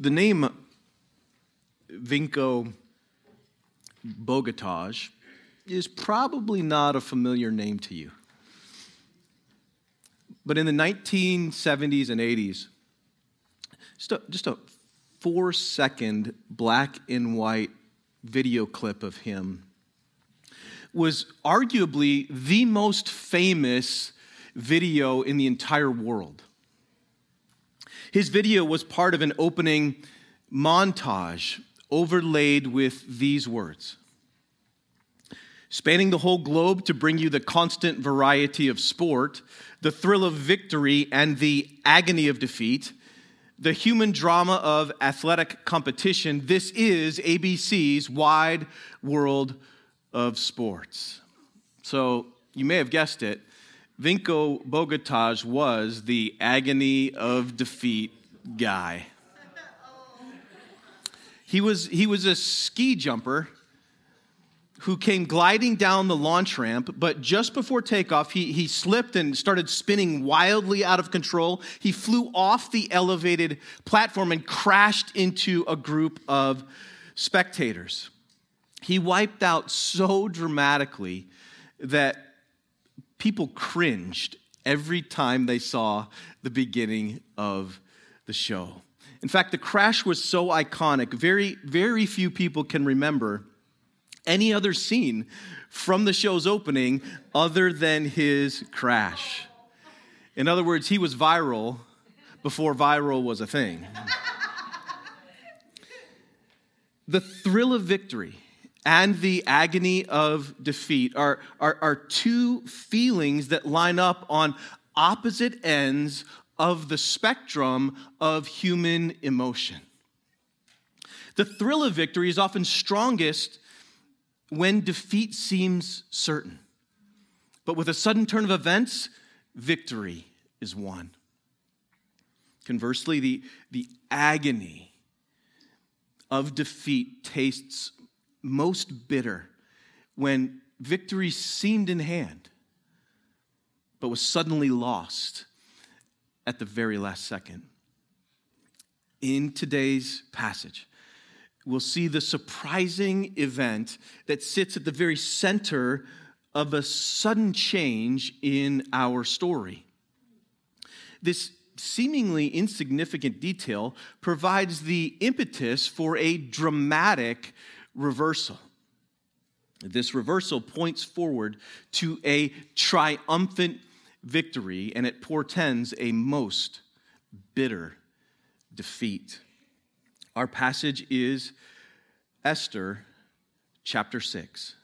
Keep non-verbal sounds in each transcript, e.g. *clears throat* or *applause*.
the name Vinko Bogataj is probably not a familiar name to you. But in the 1970s and 80s, just a, just a four second black and white video clip of him was arguably the most famous video in the entire world. His video was part of an opening montage overlaid with these words Spanning the whole globe to bring you the constant variety of sport, the thrill of victory, and the agony of defeat, the human drama of athletic competition, this is ABC's Wide World of Sports. So you may have guessed it. Vinko Bogataj was the agony of defeat guy. He was, he was a ski jumper who came gliding down the launch ramp, but just before takeoff, he, he slipped and started spinning wildly out of control. He flew off the elevated platform and crashed into a group of spectators. He wiped out so dramatically that people cringed every time they saw the beginning of the show. In fact, the crash was so iconic, very, very few people can remember any other scene from the show's opening other than his crash. In other words, he was viral before viral was a thing. *laughs* the thrill of victory and the agony of defeat are, are, are two feelings that line up on opposite ends of the spectrum of human emotion. The thrill of victory is often strongest when defeat seems certain. But with a sudden turn of events, victory is won. Conversely, the, the agony of defeat tastes most bitter when victory seemed in hand, but was suddenly lost at the very last second. In today's passage, we'll see the surprising event that sits at the very center of a sudden change in our story. This seemingly insignificant detail provides the impetus for a dramatic reversal. This reversal points forward to a triumphant victory, and it portends a most bitter defeat. Our passage is Esther chapter 6.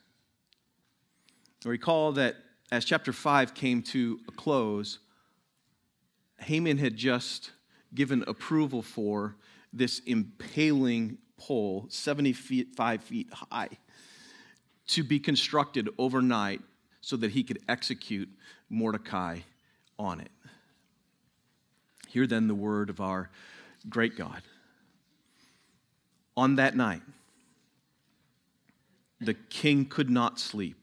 Recall that as chapter 5 came to a close, Haman had just given approval for this impaling pole, 75 feet high, to be constructed overnight so that he could execute Mordecai on it. Hear then the word of our great God on that night, the king could not sleep.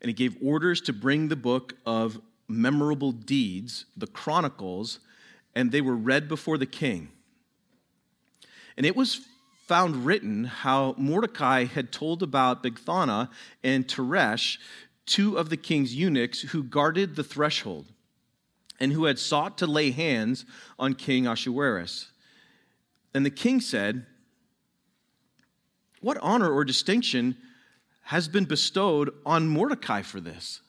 And he gave orders to bring the book of memorable deeds, the Chronicles, and they were read before the king. And it was found written how Mordecai had told about Bigthana and Teresh, two of the king's eunuchs who guarded the threshold and who had sought to lay hands on King Ahasuerus. And the king said, what honor or distinction has been bestowed on Mordecai for this?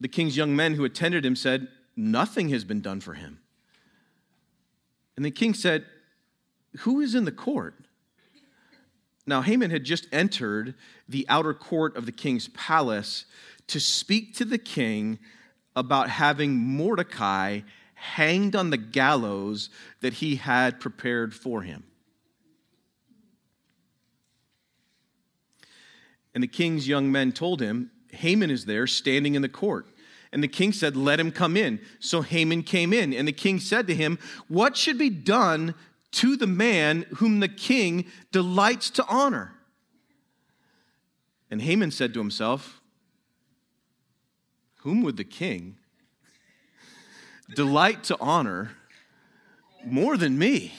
The king's young men who attended him said, Nothing has been done for him. And the king said, Who is in the court? Now, Haman had just entered the outer court of the king's palace to speak to the king about having Mordecai hanged on the gallows that he had prepared for him. And the king's young men told him, Haman is there standing in the court. And the king said, Let him come in. So Haman came in. And the king said to him, What should be done to the man whom the king delights to honor? And Haman said to himself, Whom would the king delight to honor more than me.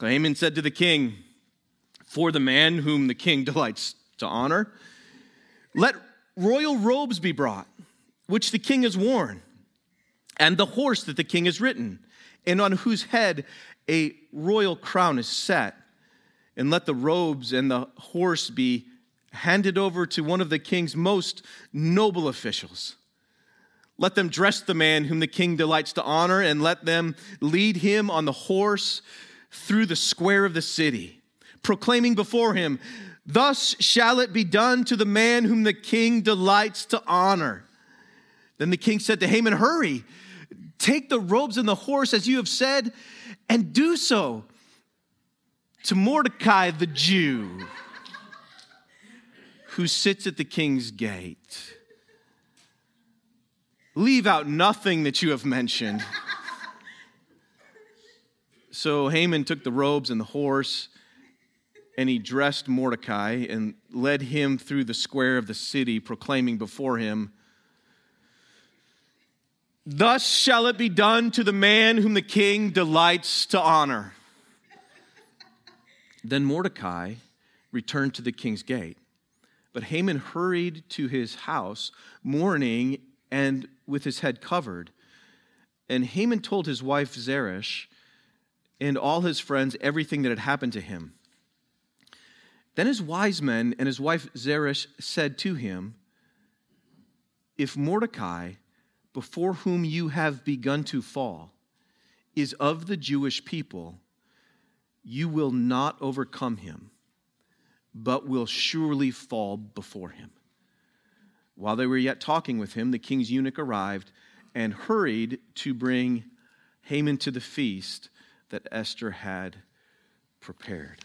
Haman said to the king, For the man whom the king delights to honor, let royal robes be brought, which the king has worn, and the horse that the king has ridden, and on whose head a royal crown is set. And let the robes and the horse be handed over to one of the king's most noble officials. Let them dress the man whom the king delights to honor, and let them lead him on the horse through the square of the city, proclaiming before him, Thus shall it be done to the man whom the king delights to honor. Then the king said to Haman, Hurry, take the robes and the horse as you have said, and do so to Mordecai the Jew, who sits at the king's gate. Leave out nothing that you have mentioned. so Haman took the robes and the horse and he dressed Mordecai and led him through the square of the city, proclaiming before him, Thus shall it be done to the man whom the king delights to honor. then Mordecai returned to the king's gate. But Haman hurried to his house, mourning and with his head covered. And Haman told his wife Zeresh and all his friends everything that had happened to him. Then his wise men and his wife Zeresh said to him, If Mordecai, before whom you have begun to fall, is of the Jewish people, you will not overcome him, but will surely fall before him. While they were yet talking with him, the king's eunuch arrived and hurried to bring Haman to the feast that Esther had prepared.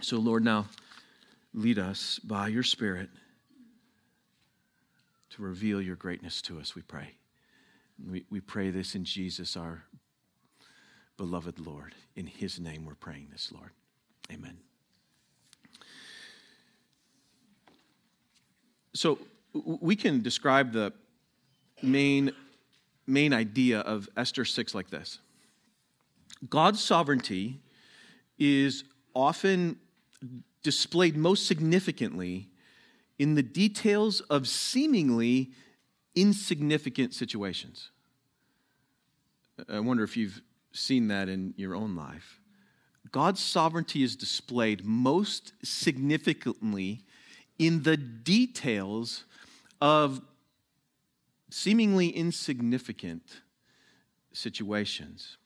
So, Lord, now lead us by your Spirit to reveal your greatness to us, we pray. We, we pray this in Jesus, our beloved Lord. In his name we're praying this, Lord. Amen. So, we can describe the main, main idea of Esther 6 like this God's sovereignty is often displayed most significantly in the details of seemingly insignificant situations. I wonder if you've seen that in your own life. God's sovereignty is displayed most significantly in the details of seemingly insignificant situations.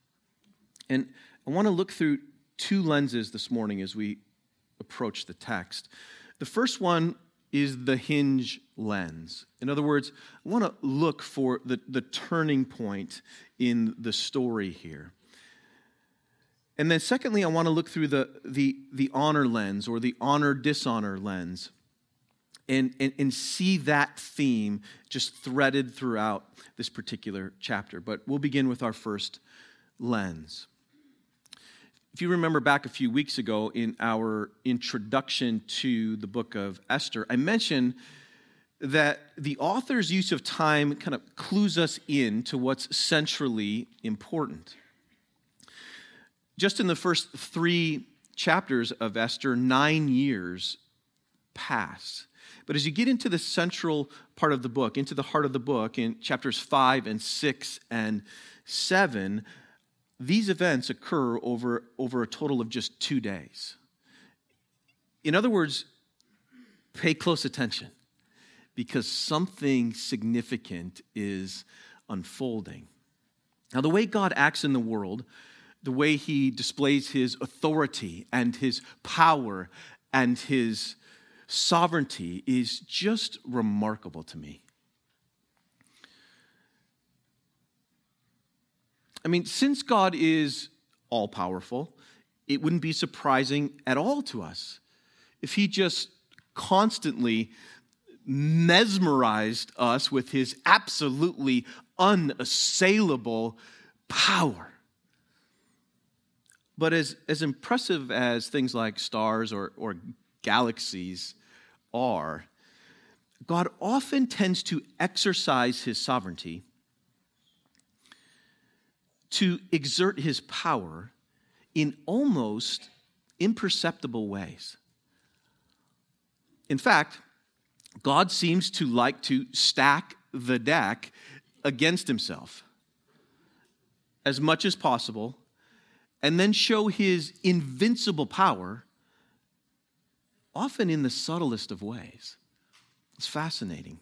And I want to look through two lenses this morning as we approach the text. The first one is the hinge lens. In other words, I want to look for the, the turning point in the story here. And then, secondly, I want to look through the, the, the honor lens or the honor dishonor lens and, and, and see that theme just threaded throughout this particular chapter. But we'll begin with our first lens. If you remember back a few weeks ago in our introduction to the book of Esther, I mentioned that the author's use of time kind of clues us in to what's centrally important. Just in the first three chapters of Esther, nine years pass. But as you get into the central part of the book, into the heart of the book, in chapters five and six and seven, these events occur over, over a total of just two days. In other words, pay close attention because something significant is unfolding. Now, the way God acts in the world, the way he displays his authority and his power and his sovereignty is just remarkable to me. I mean, since God is all powerful, it wouldn't be surprising at all to us if He just constantly mesmerized us with His absolutely unassailable power. But as, as impressive as things like stars or, or galaxies are, God often tends to exercise his sovereignty to exert his power in almost imperceptible ways. In fact, God seems to like to stack the deck against himself as much as possible and then show his invincible power, often in the subtlest of ways. It's fascinating.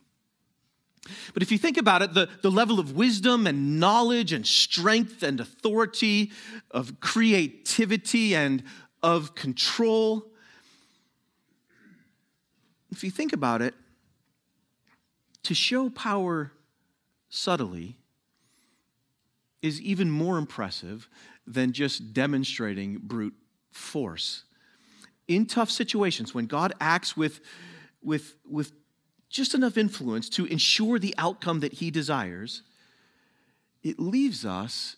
But if you think about it, the, the level of wisdom and knowledge and strength and authority, of creativity and of control, if you think about it, to show power subtly is even more impressive than just demonstrating brute force. In tough situations, when God acts with, with, with just enough influence to ensure the outcome that he desires, it leaves us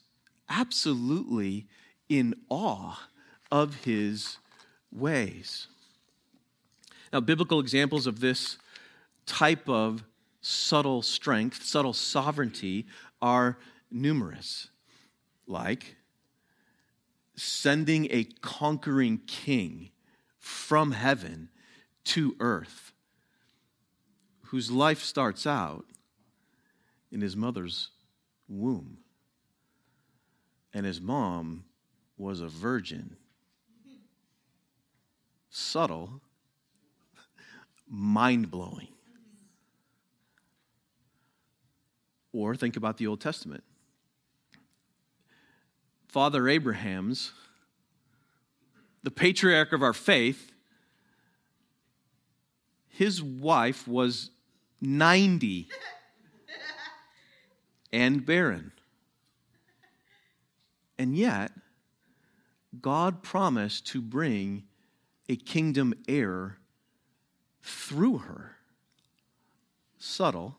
absolutely in awe of his ways. Now, biblical examples of this type of subtle strength, subtle sovereignty, are numerous, like sending a conquering king from heaven to earth whose life starts out in his mother's womb. And his mom was a virgin. Subtle, mind blowing. Or think about the Old Testament. Father Abraham's, the patriarch of our faith, his wife was 90 and barren. And yet, God promised to bring a kingdom heir through her. Subtle,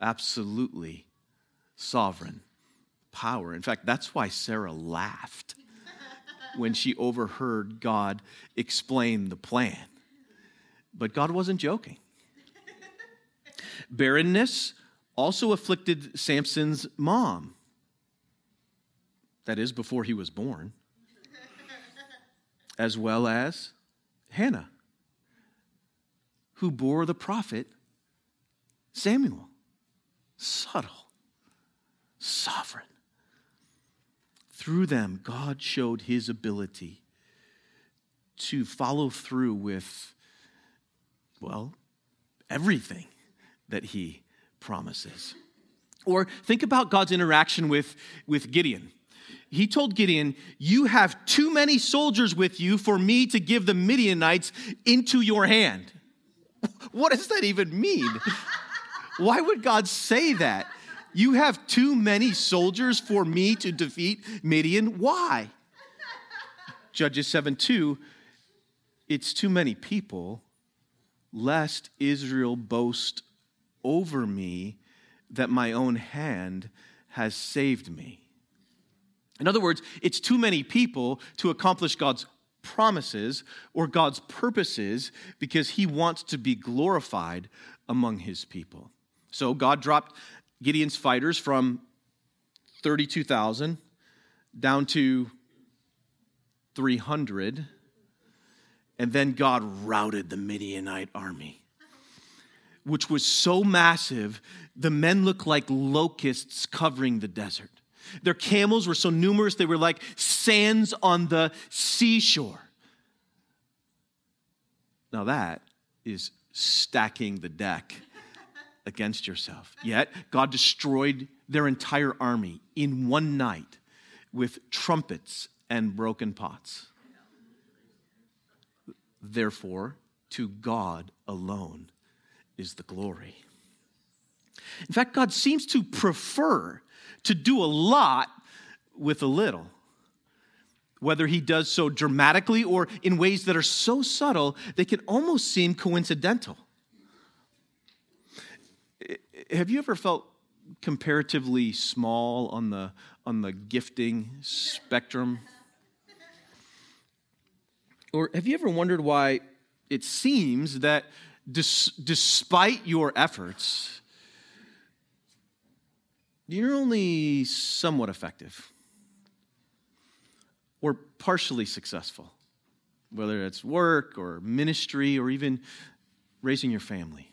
absolutely sovereign power. In fact, that's why Sarah laughed when she overheard God explain the plan. But God wasn't joking. Barrenness also afflicted Samson's mom. That is, before he was born, *laughs* as well as Hannah, who bore the prophet Samuel. Subtle, sovereign. Through them, God showed his ability to follow through with, well, everything that he promises. Or think about God's interaction with, with Gideon. He told Gideon, You have too many soldiers with you for me to give the Midianites into your hand. *laughs* What does that even mean? *laughs* Why would God say that? You have too many soldiers for me to defeat Midian. Why? Judges 7 2, it's too many people, lest Israel boast over me that my own hand has saved me. In other words, it's too many people to accomplish God's promises or God's purposes because he wants to be glorified among his people. So God dropped Gideon's fighters from 32,000 down to 300, and then God routed the Midianite army which was so massive, the men looked like locusts covering the desert. Their camels were so numerous, they were like sands on the seashore. Now, that is stacking the deck against yourself. Yet, God destroyed their entire army in one night with trumpets and broken pots. Therefore, to God alone is the glory. In fact, God seems to prefer to do a lot with a little. Whether he does so dramatically or in ways that are so subtle, they can almost seem coincidental. Have you ever felt comparatively small on the, on the gifting spectrum? Or have you ever wondered why it seems that Des- despite your efforts, you're only somewhat effective or partially successful, whether it's work or ministry or even raising your family.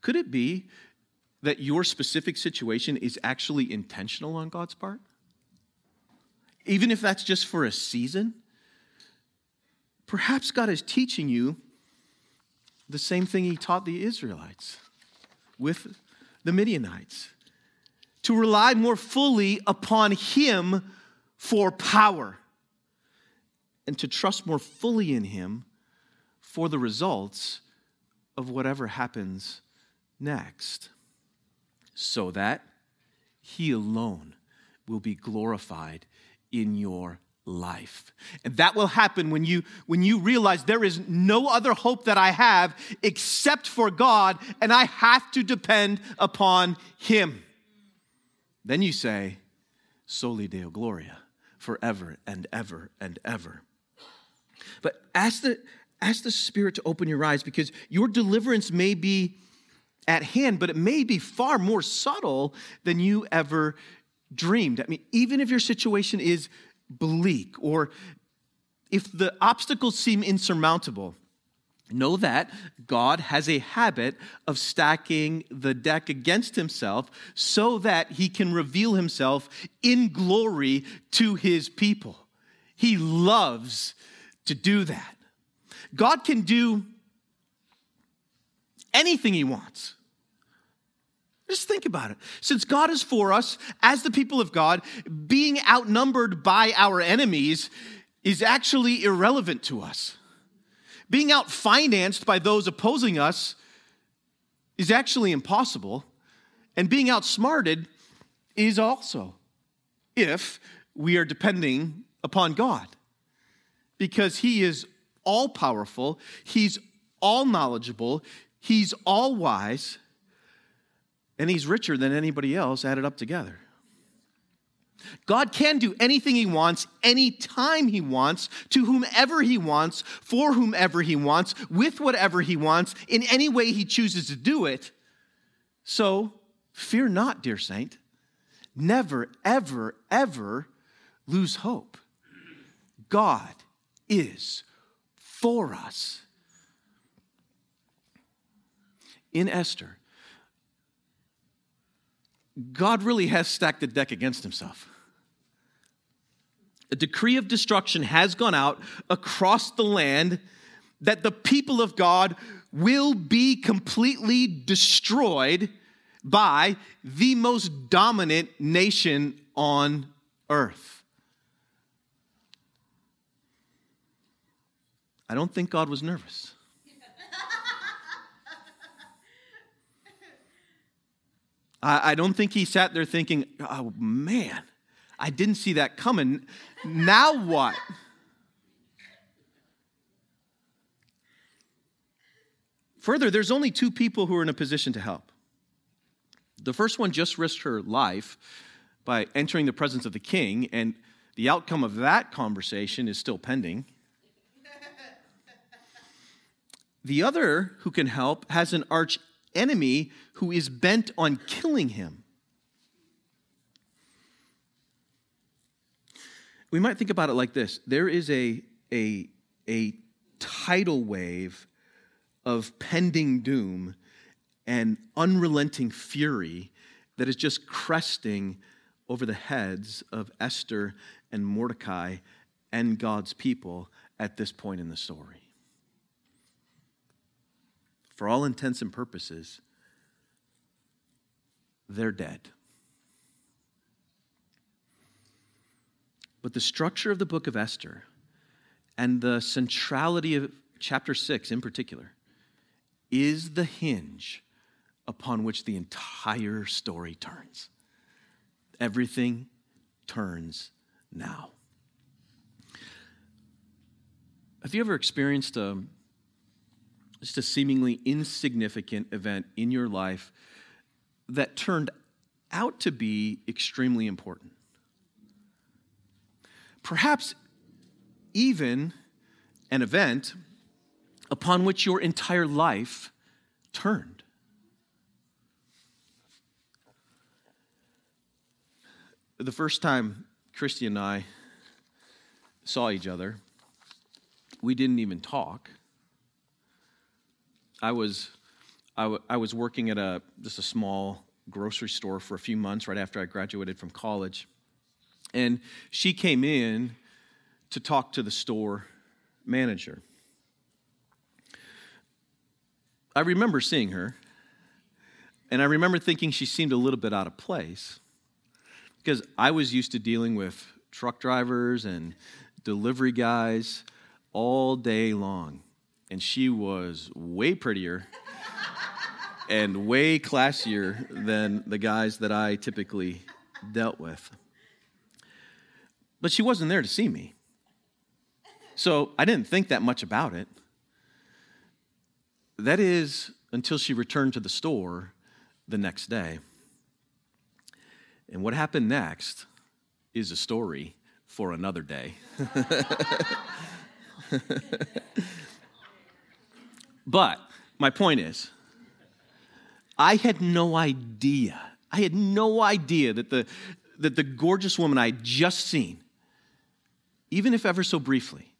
Could it be that your specific situation is actually intentional on God's part? Even if that's just for a season? Perhaps God is teaching you the same thing He taught the Israelites with the Midianites to rely more fully upon Him for power and to trust more fully in Him for the results of whatever happens next, so that He alone will be glorified in your life. And that will happen when you when you realize there is no other hope that I have except for God and I have to depend upon him. Then you say soli deo gloria forever and ever and ever. But ask the ask the spirit to open your eyes because your deliverance may be at hand, but it may be far more subtle than you ever dreamed. I mean, even if your situation is bleak or if the obstacles seem insurmountable, know that God has a habit of stacking the deck against himself so that he can reveal himself in glory to his people. He loves to do that. God can do anything he wants. Just think about it. Since God is for us, as the people of God, being outnumbered by our enemies is actually irrelevant to us. Being outfinanced by those opposing us is actually impossible. And being outsmarted is also, if we are depending upon God. Because He is all powerful, He's all knowledgeable, He's all wise and he's richer than anybody else added up together. God can do anything he wants, anytime he wants, to whomever he wants, for whomever he wants, with whatever he wants, in any way he chooses to do it. So fear not, dear saint. Never, ever, ever lose hope. God is for us. In Esther, God really has stacked the deck against himself. A decree of destruction has gone out across the land that the people of God will be completely destroyed by the most dominant nation on earth. I don't think God was nervous. I, I don't think he sat there thinking, oh man, I didn't see that coming. Now what? Further, there's only two people who are in a position to help. The first one just risked her life by entering the presence of the king, and the outcome of that conversation is still pending. The other who can help has an arch enemy who is bent on killing him. We might think about it like this there is a, a, a tidal wave of pending doom and unrelenting fury that is just cresting over the heads of Esther and Mordecai and God's people at this point in the story for all intents and purposes, they're dead. But the structure of the book of Esther and the centrality of chapter 6 in particular is the hinge upon which the entire story turns. Everything turns now. Have you ever experienced a just a seemingly insignificant event in your life that turned out to be extremely important. Perhaps even an event upon which your entire life turned. The first time Christy and I saw each other, we didn't even talk. I was, I, w- I was working at a, just a small grocery store for a few months right after I graduated from college. And she came in to talk to the store manager. I remember seeing her, and I remember thinking she seemed a little bit out of place because I was used to dealing with truck drivers and delivery guys all day long. And she was way prettier and way classier than the guys that I typically dealt with. But she wasn't there to see me. So I didn't think that much about it. That is until she returned to the store the next day. And what happened next is a story for another day. *laughs* but my point is, I had no idea. I had no idea that the, that the gorgeous woman I had just seen, even if ever so briefly,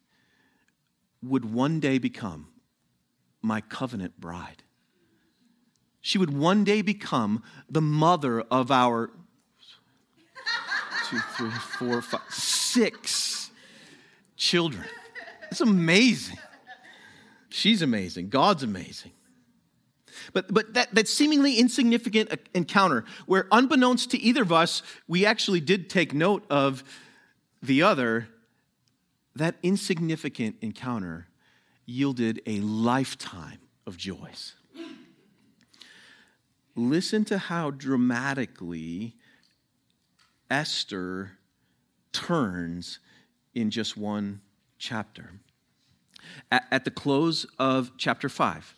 would one day become my covenant bride. She would one day become the mother of our two, three, four, five, six children. It's amazing. She's amazing. God's amazing. But, but that, that seemingly insignificant encounter, where unbeknownst to either of us, we actually did take note of the other, that insignificant encounter yielded a lifetime of joys. Listen to how dramatically Esther turns in just one chapter. At, at, the close of chapter 5,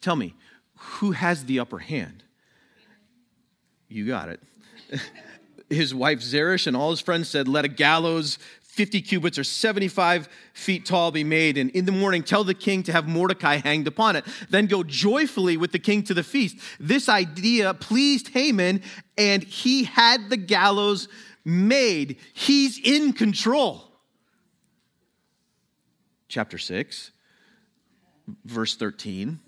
tell me, who has the upper hand? You got it. *laughs* his wife Zeresh and all his friends said, Let a gallows 50 cubits or 75 feet tall be made. And in the morning, tell the king to have Mordecai hanged upon it. Then go joyfully with the king to the feast. This idea pleased Haman, and he had the gallows made. He's in control. Chapter 6, verse 13.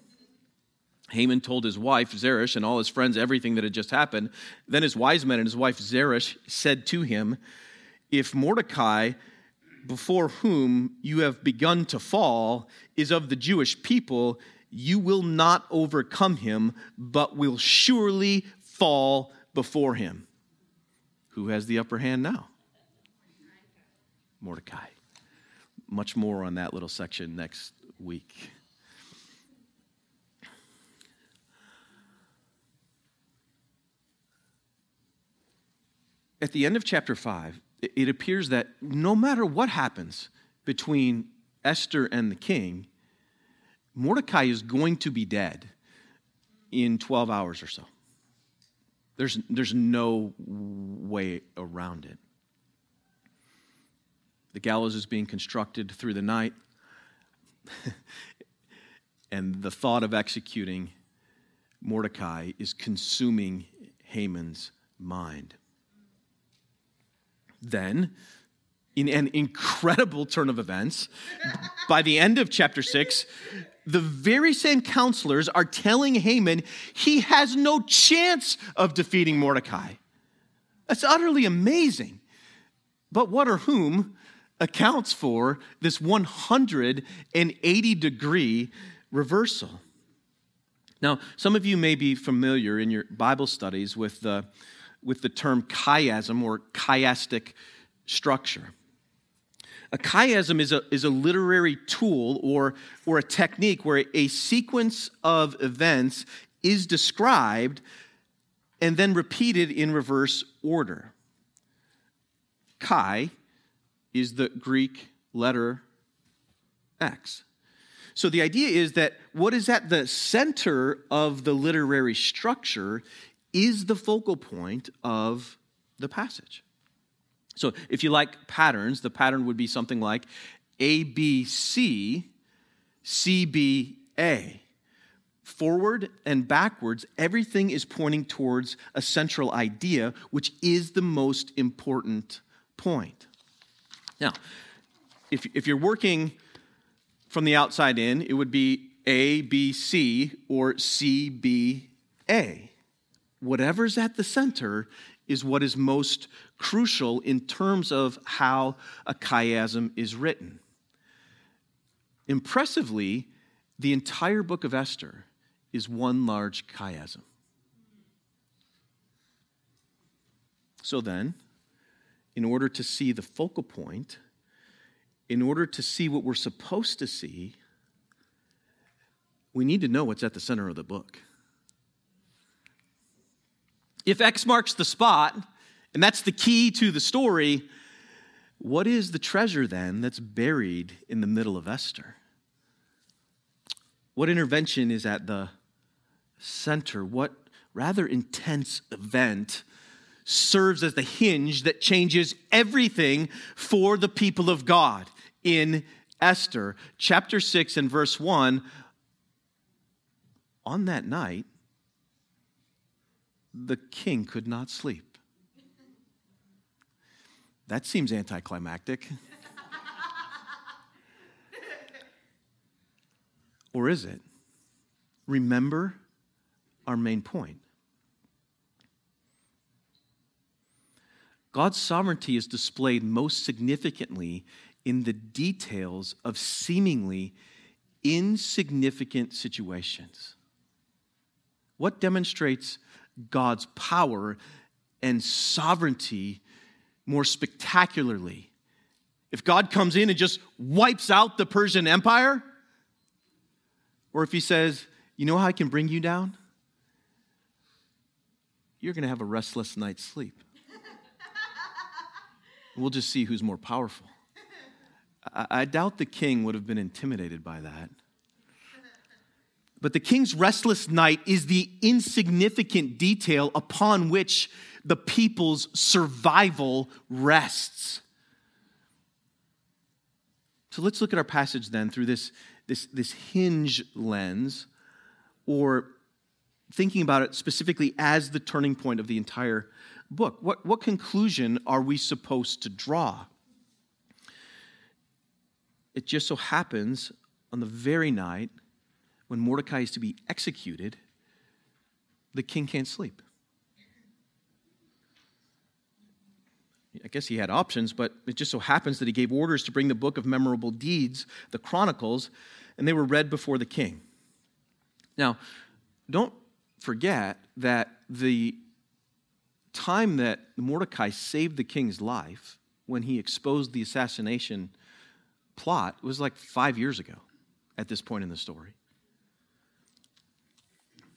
Haman told his wife Zeresh and all his friends everything that had just happened. Then his wise men and his wife Zeresh said to him, if Mordecai, before whom you have begun to fall, is of the Jewish people, you will not overcome him, but will surely fall before him. Who has the upper hand now? Mordecai. Much more on that little section next week. At the end of chapter 5, it appears that no matter what happens between Esther and the king, Mordecai is going to be dead in 12 hours or so. There's, there's no way around it. The gallows is being constructed through the night, *laughs* and the thought of executing Mordecai is consuming Haman's mind. Then, in an incredible turn of events, *laughs* by the end of chapter 6, the very same counselors are telling Haman he has no chance of defeating Mordecai. That's utterly amazing. But what or whom accounts for this 180 degree reversal? Now, some of you may be familiar in your Bible studies with the with the term chiasm or chiastic structure. A chiasm is a, is a literary tool or, or a technique where a sequence of events is described and then repeated in reverse order. Chi is the Greek letter X. So the idea is that what is at the center of the literary structure is the focal point of the passage. So if you like patterns, the pattern would be something like A, B, C, C, B, A. forward and backwards, everything is pointing towards a central idea, which is the most important point. Now, if, if you're working from the outside in, it would be A, B, C, or C, B, A. Whatever's at the center is what is most crucial in terms of how a chiasm is written. Impressively, the entire book of Esther is one large chiasm. So then, in order to see the focal point, in order to see what we're supposed to see, we need to know what's at the center of the book. If X marks the spot, and that's the key to the story, what is the treasure then that's buried in the middle of Esther? What intervention is at the center? What rather intense event serves as the hinge that changes everything for the people of God in Esther? Chapter 6 and verse 1 On that night, the king could not sleep. That seems anticlimactic. or is it? Remember our main point. God's sovereignty is displayed most significantly in the details of seemingly insignificant situations. What demonstrates God's power and sovereignty more spectacularly. If God comes in and just wipes out the Persian Empire, or if he says, You know how I can bring you down? You're going to have a restless night's sleep. We'll just see who's more powerful. I, I doubt the king would have been intimidated by that. But the king's restless night is the insignificant detail upon which the people's survival rests. So let's look at our passage then through this, this, this hinge lens, or thinking about it specifically as the turning point of the entire book. What, what conclusion are we supposed to draw? It just so happens on the very night when Mordecai is to be executed, the king can't sleep. I guess he had options, but it just so happens that he gave orders to bring the book of memorable deeds, the Chronicles, and they were read before the king. Now, don't forget that the time that Mordecai saved the king's life when he exposed the assassination plot was like five years ago at this point in the story.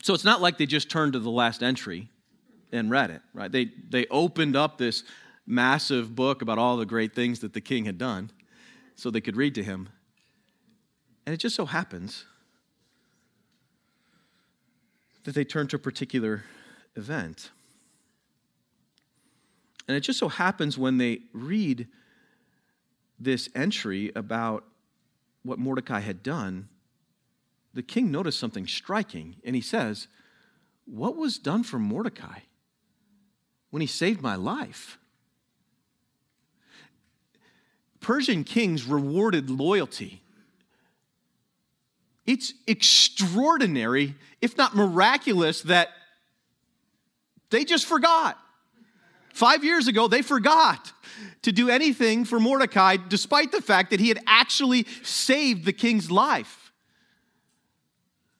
So it's not like they just turned to the last entry and read it, right? They, they opened up this massive book about all the great things that the king had done so they could read to him. And it just so happens that they turned to a particular event. And it just so happens when they read this entry about what Mordecai had done, the king noticed something striking, and he says, What was done for Mordecai when he saved my life? Persian kings rewarded loyalty. It's extraordinary, if not miraculous, that they just forgot. Five years ago, they forgot to do anything for Mordecai, despite the fact that he had actually saved the king's life.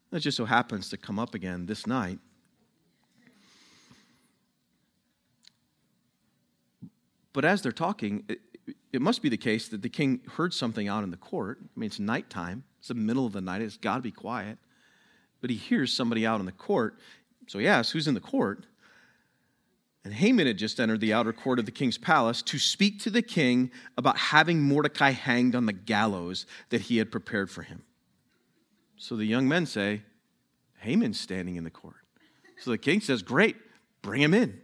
That just so happens to come up again this night. But as they're talking, it, must be the case that the king heard something out in the court. I mean, it's nighttime, it's the middle of the night, it's got to be quiet. But he hears somebody out in the court. So he asks, Who's in the court? And Haman had just entered the outer court of the king's palace to speak to the king about having Mordecai hanged on the gallows that he had prepared for him. So the young men say, Haman's standing in the court. So the king says, Great, bring him in.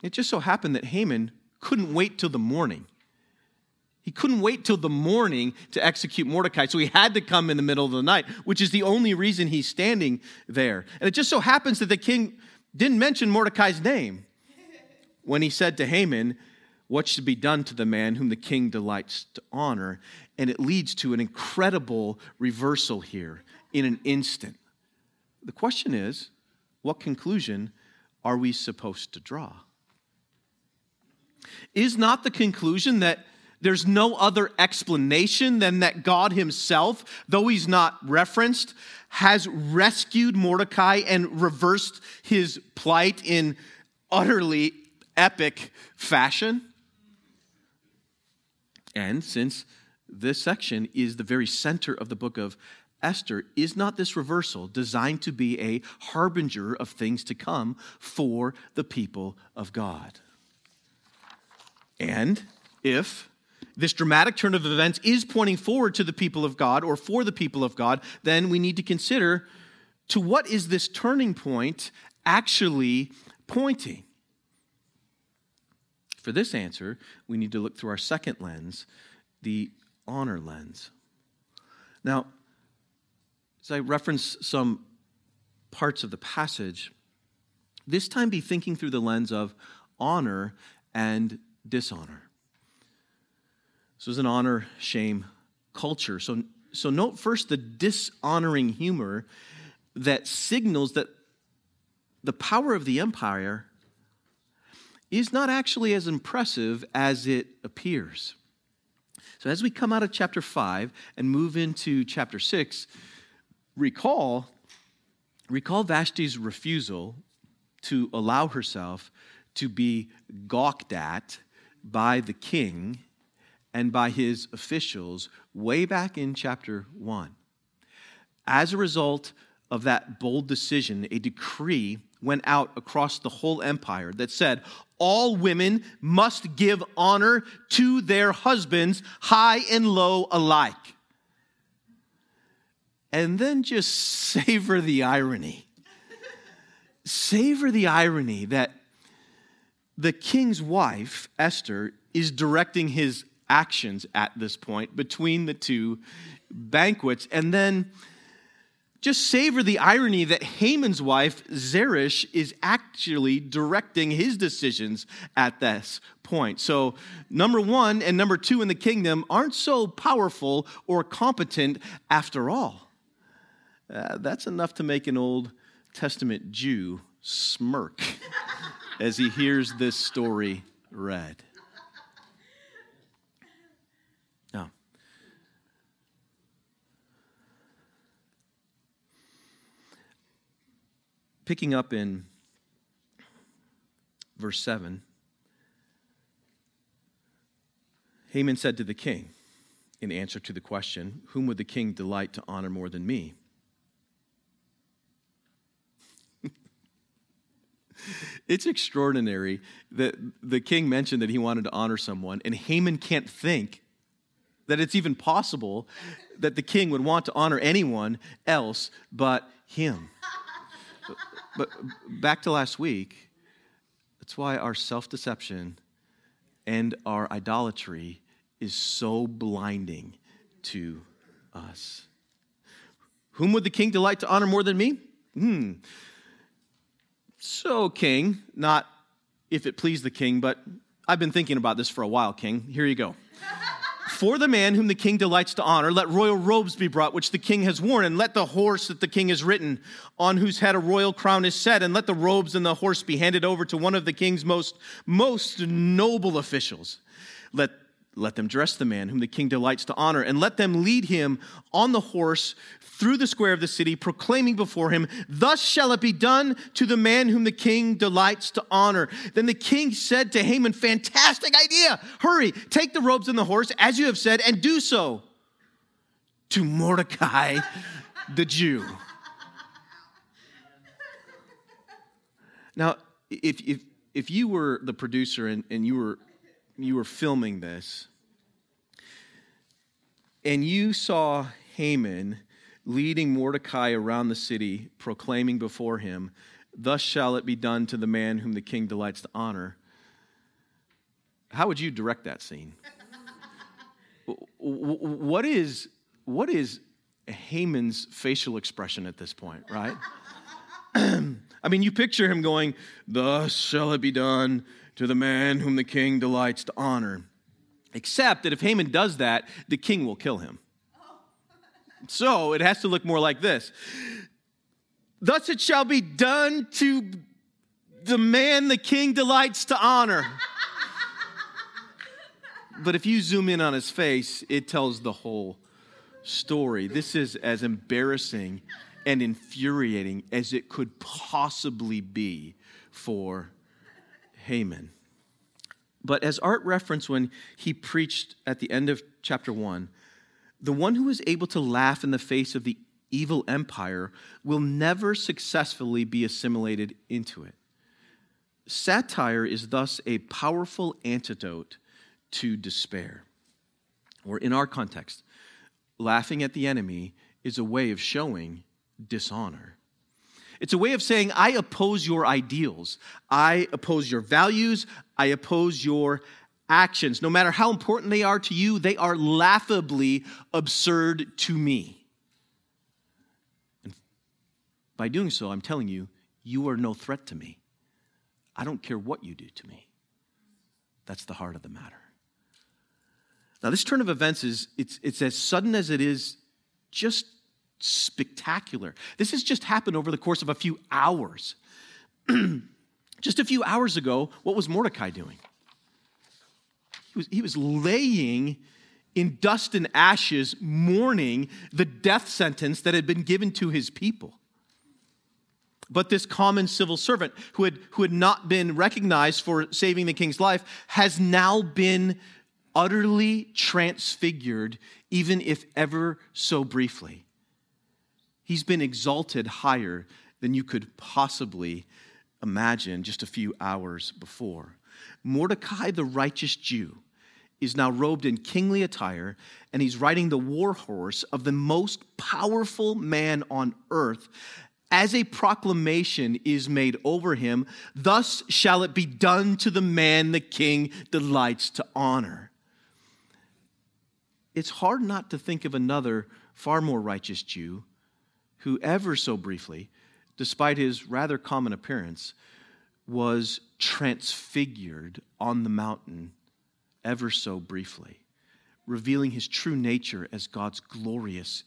It just so happened that Haman couldn't wait till the morning. He couldn't wait till the morning to execute Mordecai, so he had to come in the middle of the night, which is the only reason he's standing there. And it just so happens that the king didn't mention Mordecai's name when he said to Haman, What should be done to the man whom the king delights to honor? And it leads to an incredible reversal here in an instant. The question is, what conclusion are we supposed to draw? Is not the conclusion that there's no other explanation than that God Himself, though He's not referenced, has rescued Mordecai and reversed his plight in utterly epic fashion? And since this section is the very center of the book of Esther, is not this reversal designed to be a harbinger of things to come for the people of God? And if this dramatic turn of events is pointing forward to the people of God or for the people of God, then we need to consider to what is this turning point actually pointing? For this answer, we need to look through our second lens, the honor lens. Now, as I reference some parts of the passage, this time be thinking through the lens of honor and dishonor. This was an honor shame culture. So, so note first the dishonoring humor that signals that the power of the empire is not actually as impressive as it appears. So, as we come out of chapter 5 and move into chapter 6, recall, recall Vashti's refusal to allow herself to be gawked at by the king and by his officials way back in chapter 1. As a result of that bold decision, a decree went out across the whole empire that said all women must give honor to their husbands, high and low alike. And then just savor the irony. savor the irony that the king's wife, Esther, is directing his actions at this point between the two banquets. And then just savor the irony that Haman's wife, Zeresh, is actually directing his decisions at this point. So, number one and number two in the kingdom aren't so powerful or competent after all. Uh, that's enough to make an Old Testament Jew smirk *laughs* as he hears this story read. Picking up in verse 7, Haman said to the king, in answer to the question, Whom would the king delight to honor more than me? *laughs* it's extraordinary that the king mentioned that he wanted to honor someone, and Haman can't think that it's even possible that the king would want to honor anyone else but him. *laughs* But back to last week, that's why our self deception and our idolatry is so blinding to us. Whom would the king delight to honor more than me? Hmm. So, king, not if it pleased the king, but I've been thinking about this for a while, king. Here you go. For the man whom the king delights to honor, let royal robes be brought, which the king has worn, and let the horse that the king has ridden, on whose head a royal crown is set, and let the robes and the horse be handed over to one of the king's most, most noble officials. Let let them dress the man whom the king delights to honor, and let them lead him on the horse through the square of the city, proclaiming before him, Thus shall it be done to the man whom the king delights to honor. Then the king said to Haman, Fantastic idea! Hurry, take the robes and the horse, as you have said, and do so to Mordecai the Jew. Now, if, if, if you were the producer and, and you were you were filming this and you saw Haman leading Mordecai around the city, proclaiming before him, Thus shall it be done to the man whom the king delights to honor, how would you direct that scene? what is, what is Haman's facial expression at this point, right? *clears throat* I mean, you picture him going, Thus shall it be done to the man whom the king delights to honor. Except that if Haman does that, the king will kill him. So it has to look more like this Thus it shall be done to the man the king delights to honor. but if you zoom in on his face, it tells the whole story. This is as embarrassing and infuriating as it could possibly be for Haman. But as Art referenced when he preached at the end of chapter 1, the one who is able to laugh in the face of the evil empire will never successfully be assimilated into it. Satire is thus a powerful antidote to despair. Or in our context, laughing at the enemy is a way of showing dishonor. It's a way of saying, I oppose your ideals. I oppose your values. I oppose your actions. No matter how important they are to you, they are laughably absurd to me. And by doing so, I'm telling you, you are no threat to me. I don't care what you do to me. That's the heart of the matter. Now, this turn of events is it's, it's as sudden as it is just spectacular. This has just happened over the course of a few hours. *clears throat* just a few hours ago, what was Mordecai doing? He was, he was laying in dust and ashes, mourning the death sentence that had been given to his people. But this common civil servant who had, who had not been recognized for saving the king's life has now been utterly transfigured, even if ever so briefly. He's been exalted higher than you could possibly imagine just a few hours before. Mordecai, the righteous Jew, is now robed in kingly attire, and he's riding the war horse of the most powerful man on earth. As a proclamation is made over him, thus shall it be done to the man the king delights to honor. It's hard not to think of another far more righteous Jew who ever so briefly, despite his rather common appearance, was transfigured on the mountain ever so briefly, revealing his true nature as God's glorious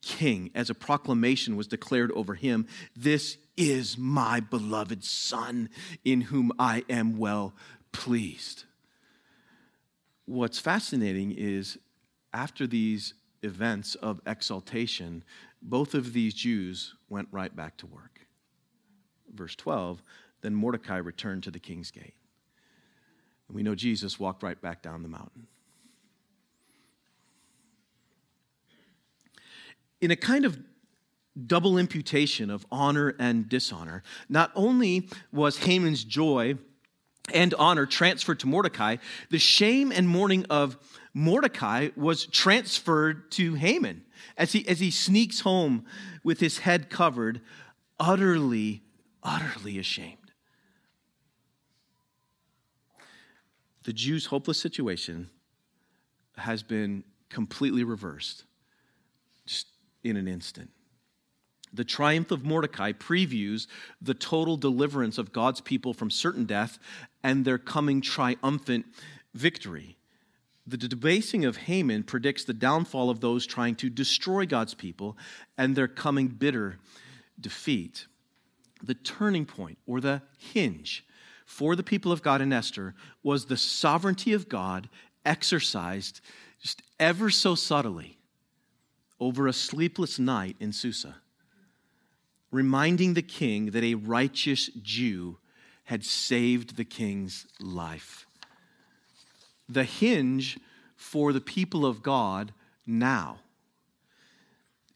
king, as a proclamation was declared over him This is my beloved Son, in whom I am well pleased. What's fascinating is after these events of exaltation, both of these Jews went right back to work. Verse 12 Then Mordecai returned to the king's gate. And we know Jesus walked right back down the mountain. In a kind of double imputation of honor and dishonor, not only was Haman's joy and honor transferred to Mordecai, the shame and mourning of Mordecai was transferred to Haman as he, as he sneaks home with his head covered, utterly, utterly ashamed. The Jews' hopeless situation has been completely reversed just in an instant. The triumph of Mordecai previews the total deliverance of God's people from certain death and their coming triumphant victory. The debasing of Haman predicts the downfall of those trying to destroy God's people and their coming bitter defeat. The turning point or the hinge for the people of God in Esther was the sovereignty of God exercised just ever so subtly over a sleepless night in Susa, reminding the king that a righteous Jew had saved the king's life the hinge for the people of God now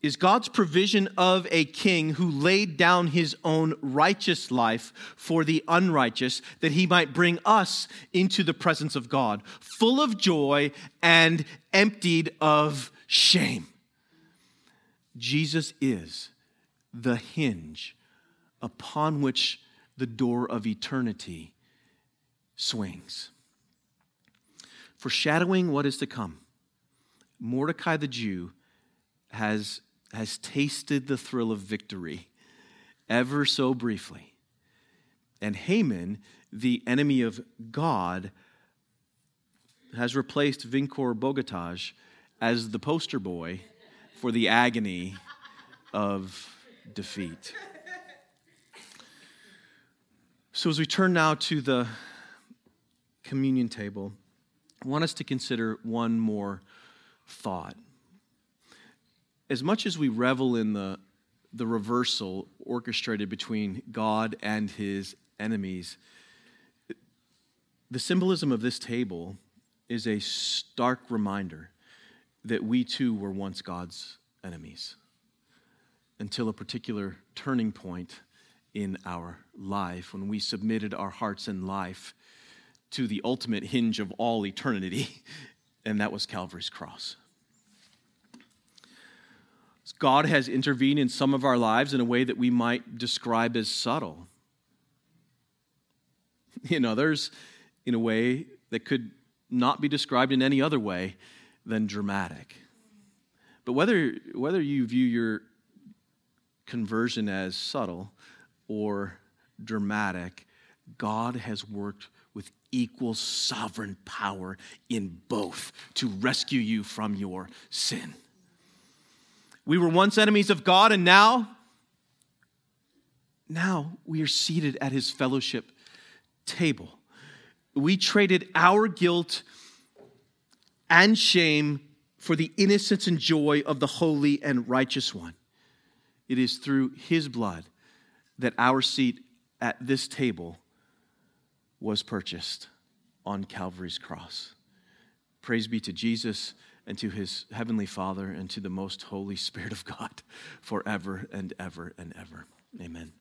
is God's provision of a king who laid down his own righteous life for the unrighteous, that he might bring us into the presence of God, full of joy and emptied of shame. Jesus is the hinge upon which the door of eternity swings foreshadowing what is to come. Mordecai the Jew has, has tasted the thrill of victory ever so briefly. And Haman, the enemy of God, has replaced Vinko Bogataj as the poster boy for the agony of defeat. So, as we turn now to the communion table, I want us to consider one more thought. As much as we revel in the, the reversal orchestrated between God and his enemies, the symbolism of this table is a stark reminder that we too were once God's enemies until a particular turning point in our life when we submitted our hearts and life to the ultimate hinge of all eternity, *laughs* and that was Calvary's cross. God has intervened in some of our lives in a way that we might describe as subtle. *laughs* In others, in a way that could not be described in any other way than dramatic. But whether, whether you view your conversion as subtle or dramatic, God has worked with equal sovereign power in both to rescue you from your sin. We were once enemies of God, and now, now we are seated at his fellowship table. We traded our guilt and shame for the innocence and joy of the holy and righteous one. It is through his blood that our seat at this table was purchased on Calvary's cross. Praise be to Jesus and to his heavenly Father and to the most holy *laughs* Spirit of God forever and ever and ever. Amen.